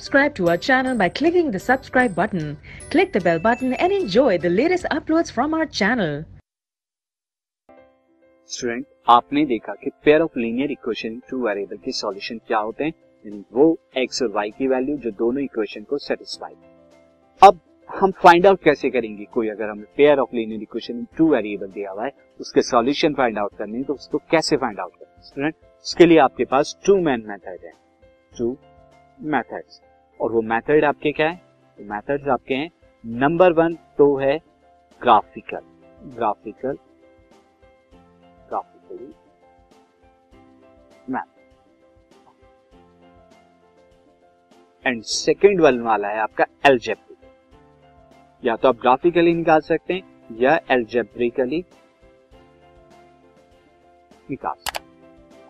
Subscribe to our channel by clicking the subscribe button. Click the bell button and enjoy the latest uploads from our channel. Student आपने देखा कि pair of linear equation two variable के solution क्या होते हैं? यानी वो x और वाई की वैल्यू जो दोनों इक्वेशन को सेटिस्फाई अब हम फाइंड आउट कैसे करेंगे? कोई अगर हमें pair of linear equation two variable दिया हुआ है, उसके सॉल्यूशन फाइंड आउट करने हैं तो उसको कैसे फाइंड आउट करें? स्टूडेंट उसके लिए आपके पास टू मैन मेथड है। टू मेथड्स और वो मेथड आपके क्या है? मेथड्स आपके हैं। नंबर वन तो है graphical. Graphical. Graphically math and second one वाला है आपका एल्जेब्रिक या तो आप ग्राफिकली निकाल सकते हैं या एल्जेब्रिकली निकाल सकते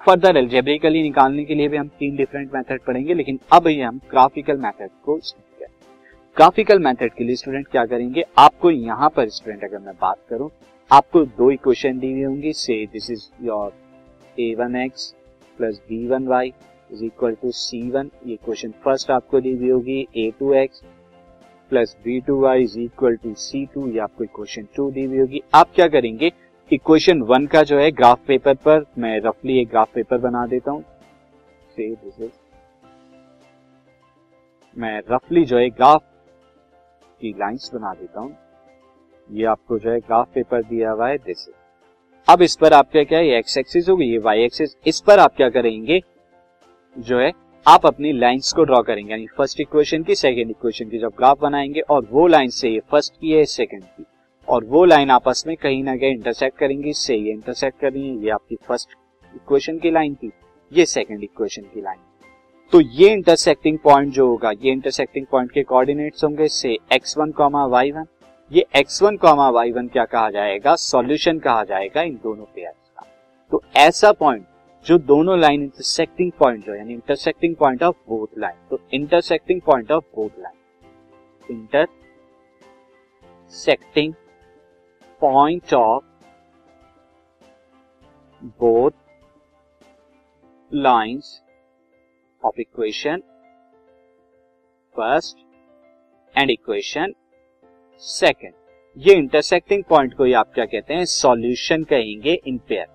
फर्दर एल्जेब्रिकली निकालने के लिए भी हम तीन डिफरेंट मेथड पढ़ेंगे, लेकिन अब ये हम ग्राफिकल मेथड को ग्राफिकल मेथड के लिए स्टूडेंट क्या करेंगे? आपको यहाँ पर स्टूडेंट अगर मैं बात करूँ, आपको दो इक्वेशन दी हुई होंगी से this is your A one X plus B one Y is equal to C one ये क्वेश्चन फ़र्स्ट आपको दी हुई होगी A two X plus B two Y is equal to C two ये आपको इक्वेशन टू दी हुई होगी। आप क्या करेंगे? इक्वेशन वन का जो है ग्राफ पेपर पर, मैं रफली एक ग्राफ पेपर बना देता हूँ। से दिस इज़ मैं रफली जो है ग्राफ की लाइंस बना देता हूँ। ये आपको जो है ग्राफ पेपर दिया हुआ है दिस अब इस पर आपका क्या है? एक्स एक्सिस होगी, ये वाई एक्सिस इस पर आप क्या करेंगे? जो है, आप अपनी लाइंस को ड्रॉ करेंगे, यानी फ़र्स्ट इक्वेशन की सेकंड इक्वेशन की जब ग्राफ बनाएँगे, और वो लाइन से ये फ़र्स्ट की है सेकंड की। और वो लाइन आपस में कहीं ना कहीं इंटरसेक्ट करेंगी, इससे ये इंटरसेक्ट कर रही है ये आपकी फ़र्स्ट इक्वेशन की लाइन थी, ये सेकंड इक्वेशन की लाइन तो ये इंटरसेक्टिंग पॉइंट जो होगा, ये इंटरसेक्टिंग पॉइंट के कोऑर्डिनेट्स होंगे से X one comma Y one ये X one comma Y one क्या कहा जाएगा? सॉल्यूशन कहा जाएगा इन दोनों पेयर का। तो ऐसा पॉइंट जो दोनों लाइन इंटरसेक्टिंग पॉइंट जो यानी intersecting point of both line तो intersecting point of both line intersecting point of both lines of equation first and equation second ये इंटरसेक्टिंग पॉइंट को ही आप क्या कहते हैं? सॉल्यूशन कहेंगे इन पेयर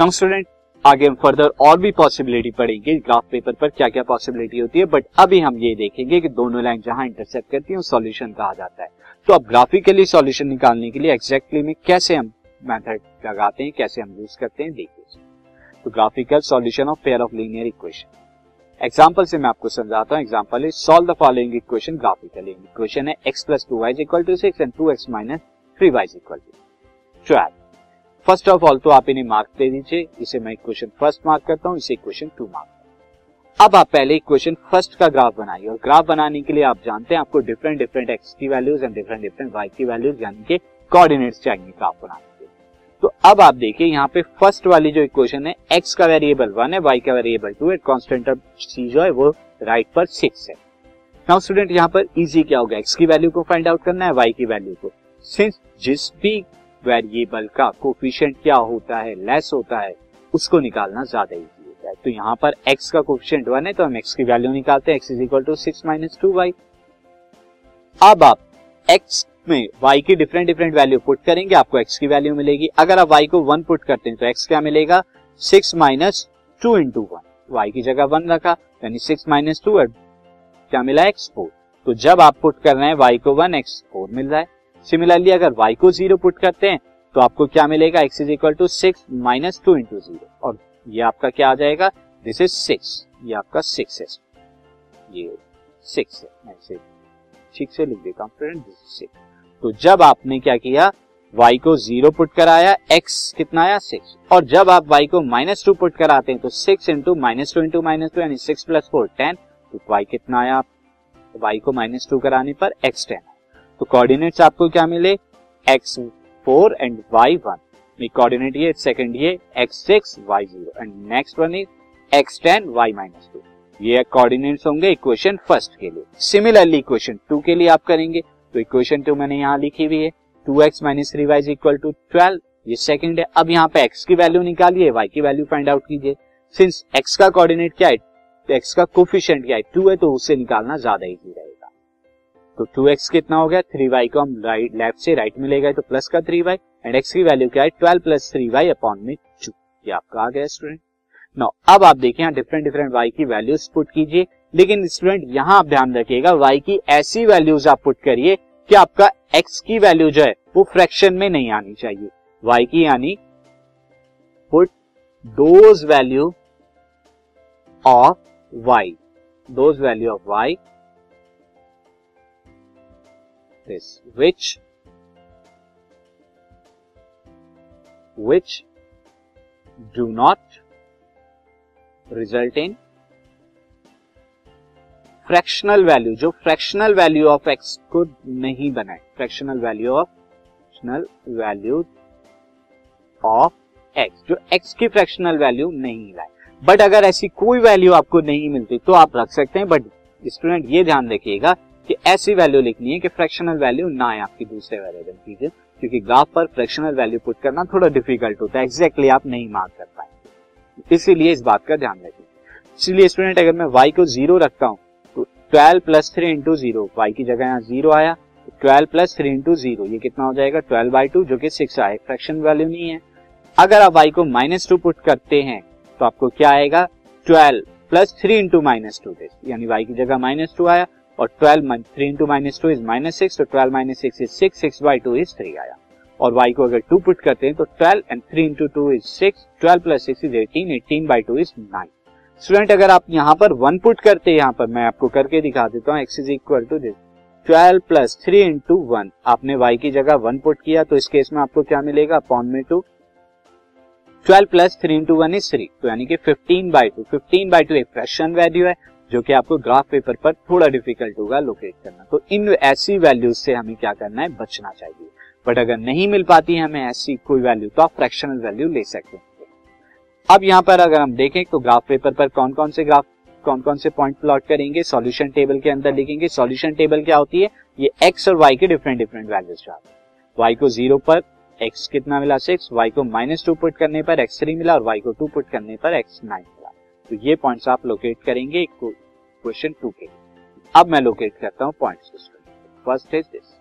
नाउ स्टूडेंट आगे हम फर्दर और भी पॉसिबिलिटी पढ़ेंगे। ग्राफ पेपर पर क्या क्या पॉसिबिलिटी होती है? बट अभी हम ये देखेंगे कि दोनों लाइन जहाँ इंटरसेक्ट करती है सॉल्यूशन कहा जाता है। तो अब ग्राफिकली सॉल्यूशन निकालने के लिए एग्जैक्टली exactly में कैसे हम मेथड लगाते हैं, कैसे हम यूज़ करते हैं, देखिए तो graphical solution of pair of linear equation example से मैं आपको समझाता हूँ। Example is solve the following equation graphically equation है। X plus two Y equal to six and two X minus three Y equal to twelve first of all तो आप इन्हें mark दे दीजिए। इसे मैं इक्वेशन फ़र्स्ट मार्क करता हूँ। इसे इक्वेशन टू मार्क अब आप पहले इक्वेशन फ़र्स्ट का ग्राफ बनाइए और ग्राफ बनाने के लिए आप जानते हैं आपको डिफरेंट डिफरेंट एक्स की values and different different Y की वैल्यूज़ यानी कि कोऑर्डिनेट्स चाहिए ग्राफ बनाने के तो अब आप देखिए यहाँ पे फ़र्स्ट वाली जो इक्वेशन है एक्स का वेरिएबल वन है वाई का वेरिएबल टू है कॉन्स्टेंट ऑफ़ सी जो है वो राइट पर सिक्स है। नाउ स्टूडेंट यहाँ पर इजी क्या होगा? एक्स की वैल्यू को फाइंड आउट करना है वाई की वैल्यू को। सिंस जिस भी वेरिएबल का कोफिशियंट क्या होता है लेस होता है, उसको निकालना ज़्यादा इजी है। तो यहाँ पर x का कोफिशियंट वन है तो हम x की वैल्यू निकालते हैं, x is equal to six minus two Y अब आप x में y की डिफरेंट डिफरेंट वैल्यू पुट करेंगे, आपको x की वैल्यू मिलेगी। अगर आप y को वन पुट करते हैं तो x क्या मिलेगा? Six minus two into one Y की जगह वन रखा, यानी सिक्स माइनस टू क्या मिला? एक्स फोर तो जब आप पुट कर रहे हैं, y को वन एक्स फोर मिल रहा है। सिमिलरली अगर y को ज़ीरो पुट करते हैं तो आपको क्या मिलेगा? x is equal to six minus two into zero और ये आपका क्या आ जाएगा? दिस इज़ सिक्स ये आपका सिक्स है। ये सिक्स है। मैं इसे ठीक से लिख देता हूँ फ्रेंड दिस इज़ सिक्स तो जब आपने क्या किया? Y को ज़ीरो पुट कराया, x कितना आया? सिक्स और जब आप y को माइनस टू पुट कराते हैं तो six into minus two into minus two यानी सिक्स प्लस फोर टेन तो y कितना आया? Y को माइनस टू कराने पर x टेन तो कोऑर्डिनेट्स आपको क्या मिले? X four and y one coordinate ये सेकंड ये, x six y zero and next one is x ten y minus two ये कोऑर्डिनेट्स होंगे इक्वेशन फ़र्स्ट के लिए. सिमिलरली इक्वेशन टू के लिए आप करेंगे. तो इक्वेशन टू मैंने यहाँ लिखी हुई है. Two X minus three Y equal to twelve ये सेकंड है. अब यहाँ पे x की वैल्यू निकालिए, y की वैल्यू फाइंड आउट कीजिए. सिंस x का कोऑर्डिनेट क्या है? एक्स का कोफिशियंट क्या है? टू है तो उससे निकालना ज़्यादा इजी रहेगा. तो टू एक्स कितना हो गया? थ्री वाई को हम राइट लेफ़्ट से राइट में ले गए तो प्लस का थ्री वाई एंड एक्स की वैल्यू क्या है? Twelve plus three Y upon में टू ये आपका आ गया स्टूडेंट नो अब आप देखिए यहाँ डिफरेंट डिफरेंट वाई की वैल्यूज़ पुट कीजिए, लेकिन स्टूडेंट यहाँ आप ध्यान रखिएगा वाई की ऐसी वैल्यूज़ आप पुट करिए कि आपका एक्स की वैल्यू जो है, वो फ्रैक्शन में नहीं आनी चाहिए. वाई की यानी put those value of Y those value of Y this which which do not result in fractional value जो फ्रैक्शनल वैल्यू ऑफ़ एक्स को नहीं बनाए. Fractional value of fractional value of X जो एक्स की fractional value नहीं लाए. But अगर ऐसी कोई वैल्यू आपको नहीं मिलती तो आप रख सकते हैं बट स्टूडेंट ये ध्यान रखिएगा कि ऐसी वैल्यू लिखनी है कि फ्रैक्शनल वैल्यू ना आए आपकी दूसरे वेरिएबल की क्योंकि ग्राफ पर फ्रैक्शनल वैल्यू पुट करना थोड़ा डिफ़िकल्ट होता है एग्जैक्टली आप नहीं मार्क कर पाएँगे इसीलिए इस बात का ध्यान रखिए इसलिए स्टूडेंट अगर मैं y को ज़ीरो रखता हूँ तो 12 plus three into zero Y की जगह यहाँ ज़ीरो आया twelve plus three into zero ये कितना हो जाएगा? ट्वेल्व बाई टू जो कि सिक्स आए फ्रैक्शन वैल्यू नहीं है। अगर आप वाई को माइनस टू पुट करते हैं तो आपको क्या आएगा? Twelve plus three into minus two यानी वाई की जगह माइनस टू आया और twelve three into minus two is minus six तो twelve minus six is six six by two is three आया। और y को अगर टू पुट करते हैं तो twelve and three into two is six twelve plus six is eighteen eighteen by two is nine student अगर आप यहाँ पर वन पुट करते हैं, यहाँ पर मैं आपको करके दिखा देता हूँ X is equal to this twelve plus three into one आपने y की जगह वन पुट किया तो इस केस में आपको क्या मिलेगा अपॉन में two twelve plus three into one is three तो यानी कि fifteen by two fifteen by two एक फ्रैक्शन वैल्यू है। जो कि आपको ग्राफ पेपर पर थोड़ा डिफ़िकल्ट होगा लोकेट करना। तो इन ऐसी वैल्यूज़ से हमें क्या करना है? बचना चाहिए। बट अगर नहीं मिल पाती है हमें ऐसी कोई वैल्यू तो आप फ्रैक्शनल वैल्यू ले सकते हैं। अब यहाँ पर अगर हम देखें तो ग्राफ पेपर पर कौन कौन से ग्राफ कौन कौन से पॉइंट प्लॉट करेंगे? सॉल्यूशन टेबल के अंदर लिखेंगे। सॉल्यूशन टेबल क्या होती है? ये एक्स और वाई के डिफरेंट डिफरेंट वैल्यूज़ वाई को ज़ीरो पर एक्स कितना मिला? सिक्स वाई को माइनस टू पुट करने पर एक्स थ्री मिला और वाई को टू पुट करने पर एक्स नाइन मिला। तो ये पॉइंट्स आप लोकेट करेंगे। क्वेश्चन टू के अब मैं लोकेट करता हूँ points first is this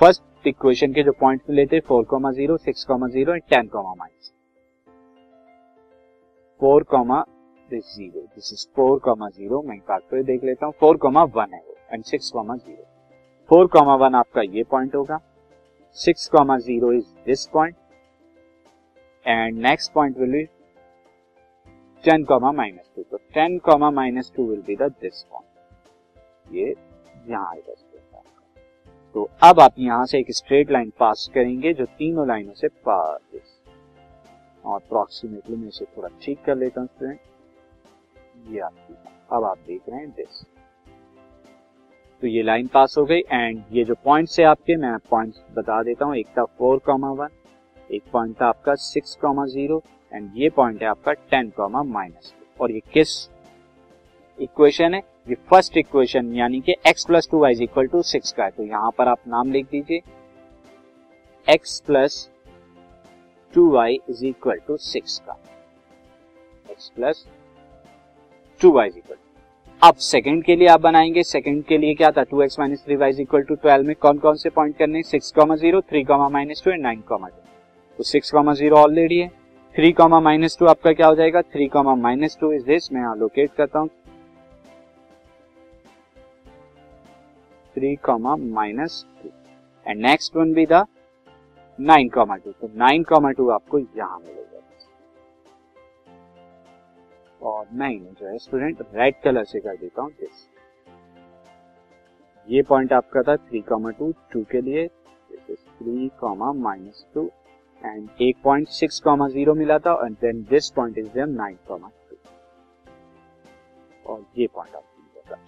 first equation के जो पॉइंट मिले थे four comma zero six comma zero and ten comma minus four comma this zero this is four comma zero मैं फैक्टर देख लेता हूँ। फोर कॉमा वन है वो and six comma zero four comma one आपका ये पॉइंट होगा। Six comma zero is this point and next point will be ten comma minus two तो ten comma minus two will be this ये यहाँ आएगा तो अब आप यहाँ से एक स्ट्रेट लाइन पास करेंगे जो तीनों लाइनों से पास और अप्रोक्सीमेटली मैं इसे थोड़ा ठीक कर लेता हूँ ये आपकी अब आप देख रहे हैं दिस तो ये लाइन पास हो गई एंड ये जो पॉइंट्स है आपके, मैं पॉइंट्स बता देता हूँ। एक था फोर कॉमा वन एक पॉइंट था आपका सिक्स कॉमा ज़ीरो एंड ये पॉइंट है आपका टेन कॉमा माइनस और ये किस इक्वेशन है? ये फ़र्स्ट इक्वेशन यानी कि x plus two Y equal to six का है। तो यहाँ पर आप नाम लिख दीजिए। x plus two Y is equal to six का। x plus two Y equal अब सेकंड के लिए आप बनाएँगे। सेकंड के लिए क्या था? Two X minus three Y equal to twelve में कौन कौन से पॉइंट करने six comma zero three comma minus two and nine comma two तो सिक्स कॉमा ज़ीरो ऑलरेडी है। थ्री कॉमा माइनस टू आपका क्या हो जाएगा? Three comma minus two is this, मैं यहाँ लोकेट करता हूँ। Three comma minus two. And next one be the nine comma two. तो नाइन कॉमा टू आपको यहाँ मिलेगा। और नाइन जो है स्टूडेंट रेड कलर से कर देता हूँ दिस ये पॉइंट आपका था थ्री कॉमा टू टू के लिए। Three comma minus two. And एक पॉइंट सिक्स कॉमा ज़ीरो मिला था and then this point is there nine comma two और ये पॉइंट आपको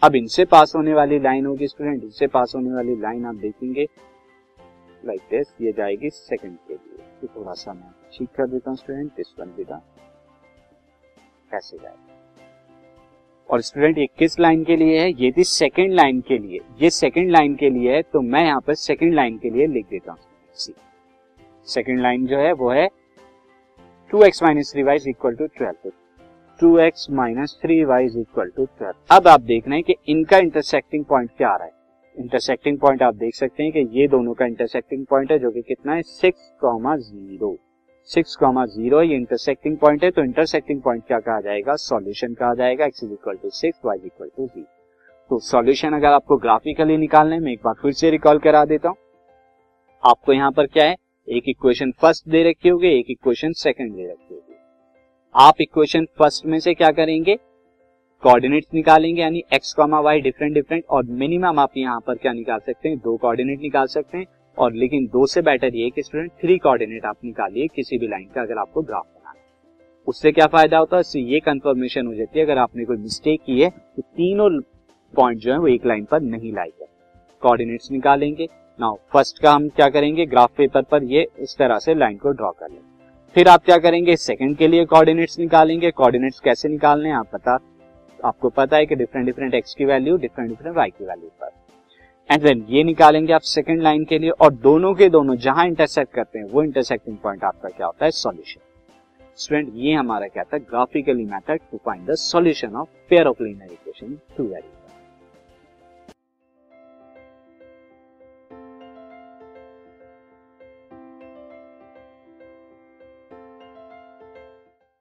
अब इनसे पास होने वाली लाइन होगी स्टूडेंट इनसे पास होने वाली लाइन आप देखेंगे। लाइक like दिस ये जाएगी सेकंड के लिए। तो थोड़ा सा मैं ठीक कर देता हूँ स्टूडेंट दिस वन विदा कैसे जाएगा। और स्टूडेंट ये किस लाइन के लिए है? ये थी सेकेंड लाइन के लिए। ये सेकेंड लाइन के लिए है तो मैं यहाँ पर सेकेंड लाइन के लिए लिख देता हूँ। सेकेंड लाइन जो है वो है two X minus three Y equal to twelve. Two X minus three Y is equal to twelve. अब आप देख रहे हैं कि इनका इंटरसेक्टिंग पॉइंट क्या आ रहा है। इंटरसेक्टिंग पॉइंट आप देख सकते हैं कि ये दोनों का इंटरसेक्टिंग पॉइंट है जो कि कितना है? Six comma zero six comma zero ये इंटरसेक्टिंग पॉइंट है तो इंटरसेक्टिंग पॉइंट क्या कहा जाएगा? सॉल्यूशन कहा जाएगा। X is equal to six Y equal to zero तो सॉल्यूशन अगर आपको ग्राफिकली निकालने में एक बार फिर से रिकॉल करा देता हूँ। आपको यहाँ पर क्या है? एक इक्वेशन फ़र्स्ट दे रखी होगी, एक इक्वेशन सेकंड दे रखी होगी। आप इक्वेशन फ़र्स्ट में से क्या करेंगे? कोऑर्डिनेट्स निकालेंगे, यानी X comma Y different different और मिनिमम आप यहाँ पर क्या निकाल सकते हैं? दो कोऑर्डिनेट निकाल सकते हैं, और लेकिन दो से बेटर ये स्टूडेंट थ्री कोऑर्डिनेट आप निकालिए किसी भी लाइन का, अगर आपको ग्राफ उससे क्या फ़ायदा होता है? उससे ये कंफर्मेशन हो जाती है, अगर आपने कोई मिस्टेक की है तो तीनों पॉइंट जो है वो एक लाइन पर नहीं लाएगा कोऑर्डिनेट्स निकालेंगे नाउ फ़र्स्ट का हम क्या करेंगे? ग्राफ पेपर पर ये इस तरह से लाइन को ड्रॉ कर लेंगे। फिर आप क्या करेंगे? सेकंड के लिए कोऑर्डिनेट्स निकालेंगे। कोऑर्डिनेट्स कैसे निकालने आप पता? आपको पता है कि डिफरेंट डिफरेंट एक्स की वैल्यू डिफरेंट डिफरेंट वाई की वैल्यू पर। एंड देन ये निकालेंगे आप सेकंड लाइन के लिए और दोनों के दोनों जहाँ इंटरसेक्ट करते हैं, वो इंटरसेक्टिंग पॉइंट आपका क्या होता है? सॉल्यूशन स्टूडेंट ये हमारा क्या था? Graphically method to find the solution of pair of linear equation two variable